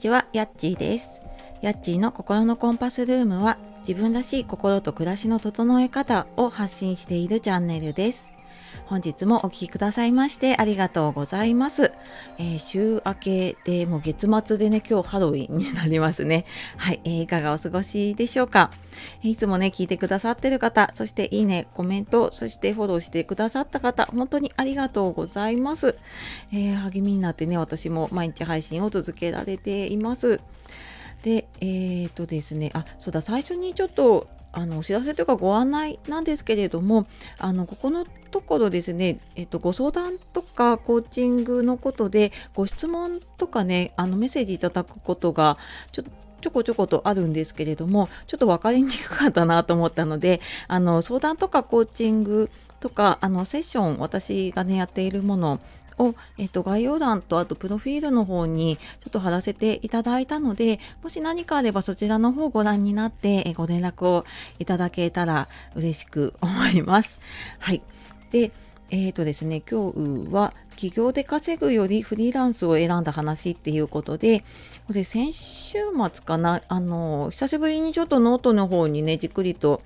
ちは、やっちーです。やっちーの心のコンパスルームは自分らしい心と暮らしの整え方を発信しているチャンネルです。本日もお聴きくださいましてありがとうございます。えー、週明けでもう月末でね、今日ハロウィンになりますね。はい、えー、いかがお過ごしでしょうか。いつもね、聞いてくださってる方、そしていいね、コメント、そしてフォローしてくださった方、本当にありがとうございます。えー、励みになってね、私も毎日配信を続けられています。で、えーとですね、あ、そうだ、最初にちょっとあのお知らせというかご案内なんですけれどもあのここのところですね、えっと、ご相談とかコーチングのことでご質問とかねあのメッセージいただくことがちょっとちょこちょことあるんですけれどもちょっと分かりにくかったなと思ったのであの相談とかコーチングとかあのセッション私がねやっているものを、えっと、概要欄とあとプロフィールの方にちょっと貼らせていただいたので、もし何かあればそちらの方をご覧になって、ご連絡をいただけたら嬉しく思います。はい。で、えっ、ー、とですね、今日は起業で稼ぐよりフリーランスを選んだ話っていうことで、これ先週末かな、あの、久しぶりにちょっとノートの方にね、じっくりと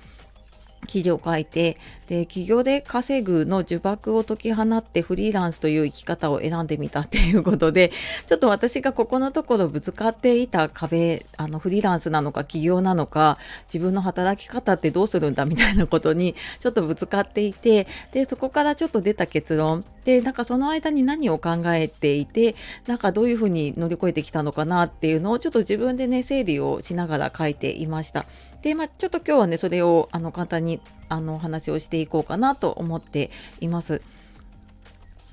記事を書いてで起業で稼ぐの呪縛を解き放ってフリーランスという生き方を選んでみたっていうことで ちょっと私がここのところぶつかっていた壁あのフリーランスなのか起業なのか自分の働き方ってどうするんだみたいなことにちょっとぶつかっていてでそこからちょっと出た結論でなんかその間に何を考えていてなんかどういうふうに乗り越えてきたのかなっていうのをちょっと自分でね整理をしながら書いていました。で、まあ、ちょっと今日はねそれをあの簡単にあのお話をしていこうかなと思っています。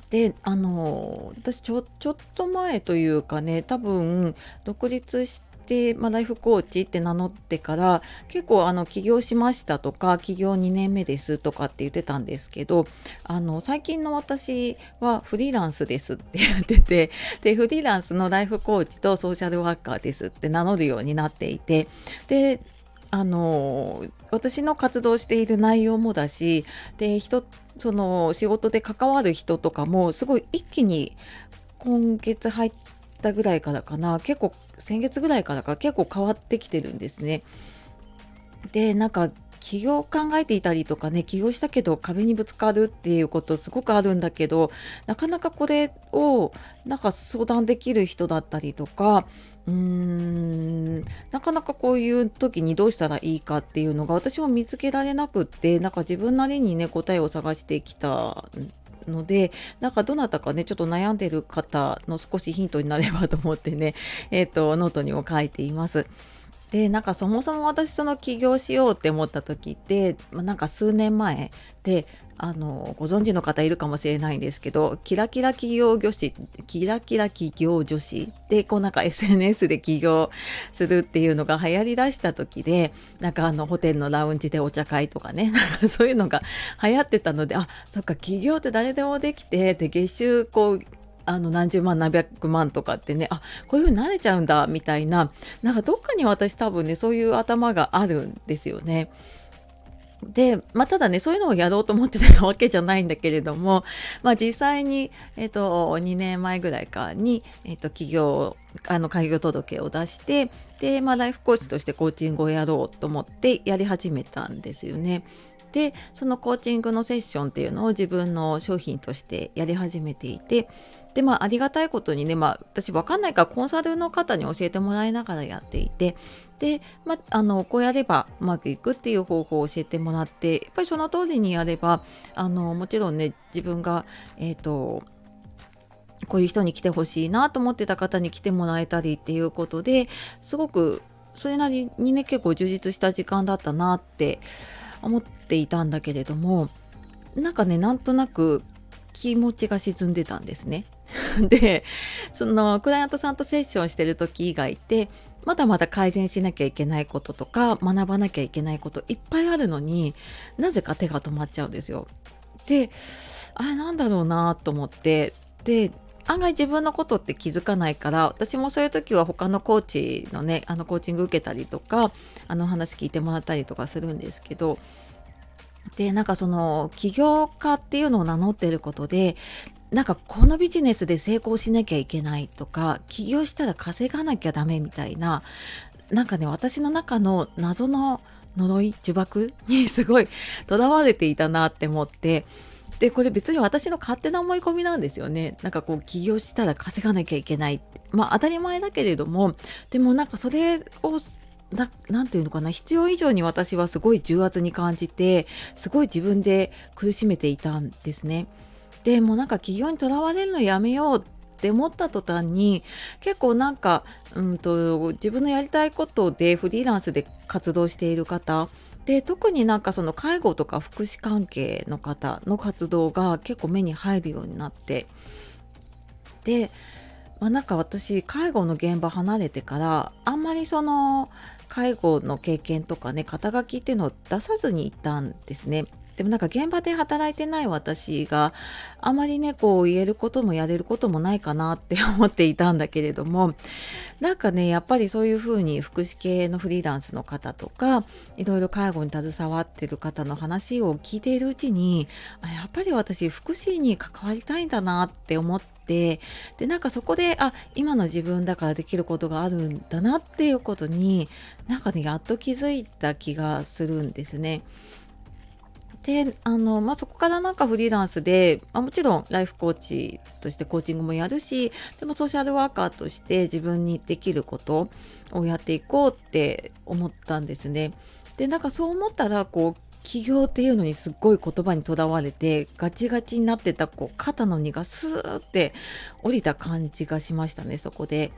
であの私ちょちょっと前というかね多分独立して、まあ、ライフコーチって名乗ってから結構あの起業しましたとか起業2年目ですとかって言ってたんですけどあの最近の私はフリーランスですって言っててでフリーランスのライフコーチとソーシャルワーカーですって名乗るようになっていてであの私の活動している内容もだしで人その仕事で関わる人とかもすごい一気に今月入ったぐらいからかな結構先月ぐらいからか結構変わってきてるんですね。でなんか起業を考えていたりとかね起業したけど壁にぶつかるっていうことすごくあるんだけどなかなかこれをなんか相談できる人だったりとかうーんなかなかこういう時にどうしたらいいかっていうのが私も見つけられなくってなんか自分なりにね答えを探してきたのでなんかどなたかねちょっと悩んでる方の少しヒントになればと思ってねえっ、ー、とノートにも書いています。でなんかそもそも私その起業しようって思った時って、まあ、なんか数年前であのご存知の方いるかもしれないんですけどキラキラ企業女子キラキラ企業女子でこうなんか SNS で起業するっていうのが流行りだした時でなんかあのホテルのラウンジでお茶会とかね なんかそういうのが流行ってたのであそっか起業って誰でもできてで月収こうあの何十万何百万とかってねあこういうふうになれちゃうんだみたいななんかどっかに私多分ねそういう頭があるんですよね。で、まあ、ただね、そういうのをやろうと思ってたわけじゃないんだけれども、まあ、実際に、えっ、と、2年前ぐらいかに、えっ、と、企業、あの、開業届を出して、で、まあ、ライフコーチとしてコーチングをやろうと思ってやり始めたんですよね。でそのコーチングのセッションっていうのを自分の商品としてやり始めていてでまあありがたいことにね、まあ、私分かんないからコンサルの方に教えてもらいながらやっていてで、まあ、あのこうやればうまくいくっていう方法を教えてもらってやっぱりその通りにやればあのもちろんね自分がえっ、ー、とこういう人に来てほしいなと思ってた方に来てもらえたりっていうことですごくそれなりにね結構充実した時間だったなって思っていたんだけれどもなんかねなんとなく気持ちが沈んでたんですね。でそのクライアントさんとセッションしてる時以外ってまだまだ改善しなきゃいけないこととか学ばなきゃいけないこといっぱいあるのになぜか手が止まっちゃうんですよ。であれなんだろうなと思ってで案外自分のことって気づかないから私もそういう時は他のコーチのねあのコーチング受けたりとかあの話聞いてもらったりとかするんですけどでなんかその起業家っていうのを名乗ってることでなんかこのビジネスで成功しなきゃいけないとか起業したら稼がなきゃダメみたいななんかね私の中の謎の呪い呪縛にすごいとらわれていたなって思ってでこれ別に私の勝手な思い込みなんですよね。なんかこう起業したら稼がなきゃいけない。まあ当たり前だけれどもでもなんかそれを何て言うのかな必要以上に私はすごい重圧に感じてすごい自分で苦しめていたんですね。でもなんか起業にとらわれるのやめようって思った途端に結構なんか、うんと自分のやりたいことでフリーランスで活動している方で特になんかその介護とか福祉関係の方の活動が結構目に入るようになってで、まあ、なんか私介護の現場離れてからあんまりその介護の経験とかね肩書きっていうのを出さずにいたんですね。でもなんか現場で働いてない私があまりねこう言えることもやれることもないかなって思っていたんだけれどもなんかねやっぱりそういうふうに福祉系のフリーランスの方とかいろいろ介護に携わってる方の話を聞いているうちにやっぱり私福祉に関わりたいんだなって思ってでなんかそこであ今の自分だからできることがあるんだなっていうことになんかねやっと気づいた気がするんですね。であの、まあ、そこからなんかフリーランスで、まあ、もちろんライフコーチとしてコーチングもやるしでもソーシャルワーカーとして自分にできることをやっていこうって思ったんですね。でなんかそう思ったらこう起業っていうのにすっごい言葉にとらわれてガチガチになってたこう肩の荷がスーって降りた感じがしましたねそこで。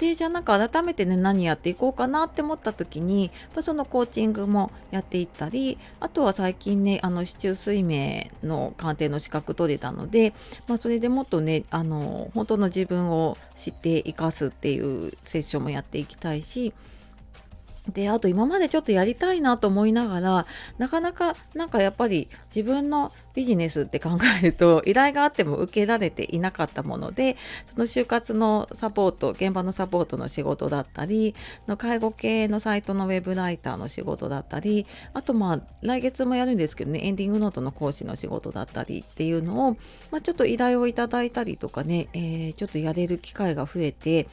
でじゃあなんか改めてね何やっていこうかなって思った時にそのコーチングもやっていったりあとは最近ねあの市中水明の鑑定の資格取れたので、まあ、それでもっとねあの本当の自分を知って生かすっていうセッションもやっていきたいしであと今までちょっとやりたいなと思いながらなかなかなんかやっぱり自分のビジネスって考えると 依頼があっても受けられていなかったものでその就活のサポート現場のサポートの仕事だったりの介護系のサイトのウェブライターの仕事だったりあとまあ来月もやるんですけどねエンディングノートの講師の仕事だったりっていうのを、まあ、ちょっと依頼をいただいたりとかね、えー、ちょっとやれる機会が増えて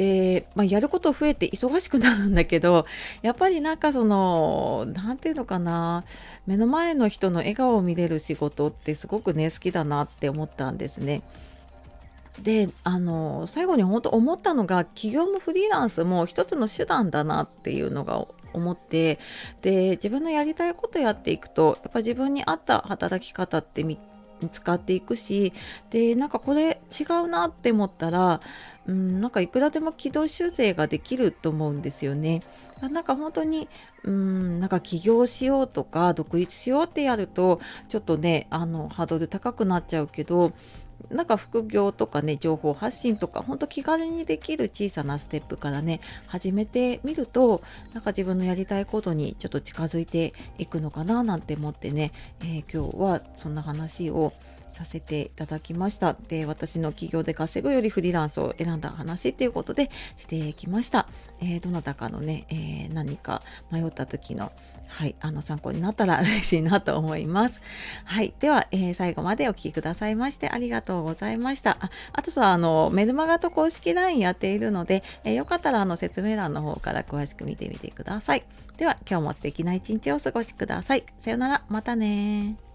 で、まあ、やること増えて忙しくなるんだけど やっぱりなんかその何て言うのかな目の前の人の笑顔を見れる仕事ってすごくね好きだなって思ったんですね。であの最後に本当思ったのが企業もフリーランスも一つの手段だなっていうのが思ってで自分のやりたいことやっていくとやっぱ自分に合った働き方って見使っていくしでなんかこれ違うなって思ったらうんなんかいくらでも軌道修正ができると思うんですよね。なんか本当にうんなんか起業しようとか独立しようってやるとちょっとねあのハードル高くなっちゃうけどなんか副業とかね情報発信とかほんと気軽にできる小さなステップからね始めてみるとなんか自分のやりたいことにちょっと近づいていくのかななんて思ってね、えー、今日はそんな話をさせていただきました。で、私の企業で稼ぐよりフリーランスを選んだ話っていうことでしてきました。えー、どなたかのね、えー、何か迷った時のはい、あの参考になったら 嬉しいなと思います。はい、では、えー、最後までお聴きくださいましてありがとうございました。ああとさ、あのメルマガと公式 LINE やっているので、えー、よかったらあの説明欄の方から詳しく見てみてください。では、今日も素敵な一日をお過ごしください。さよなら、またね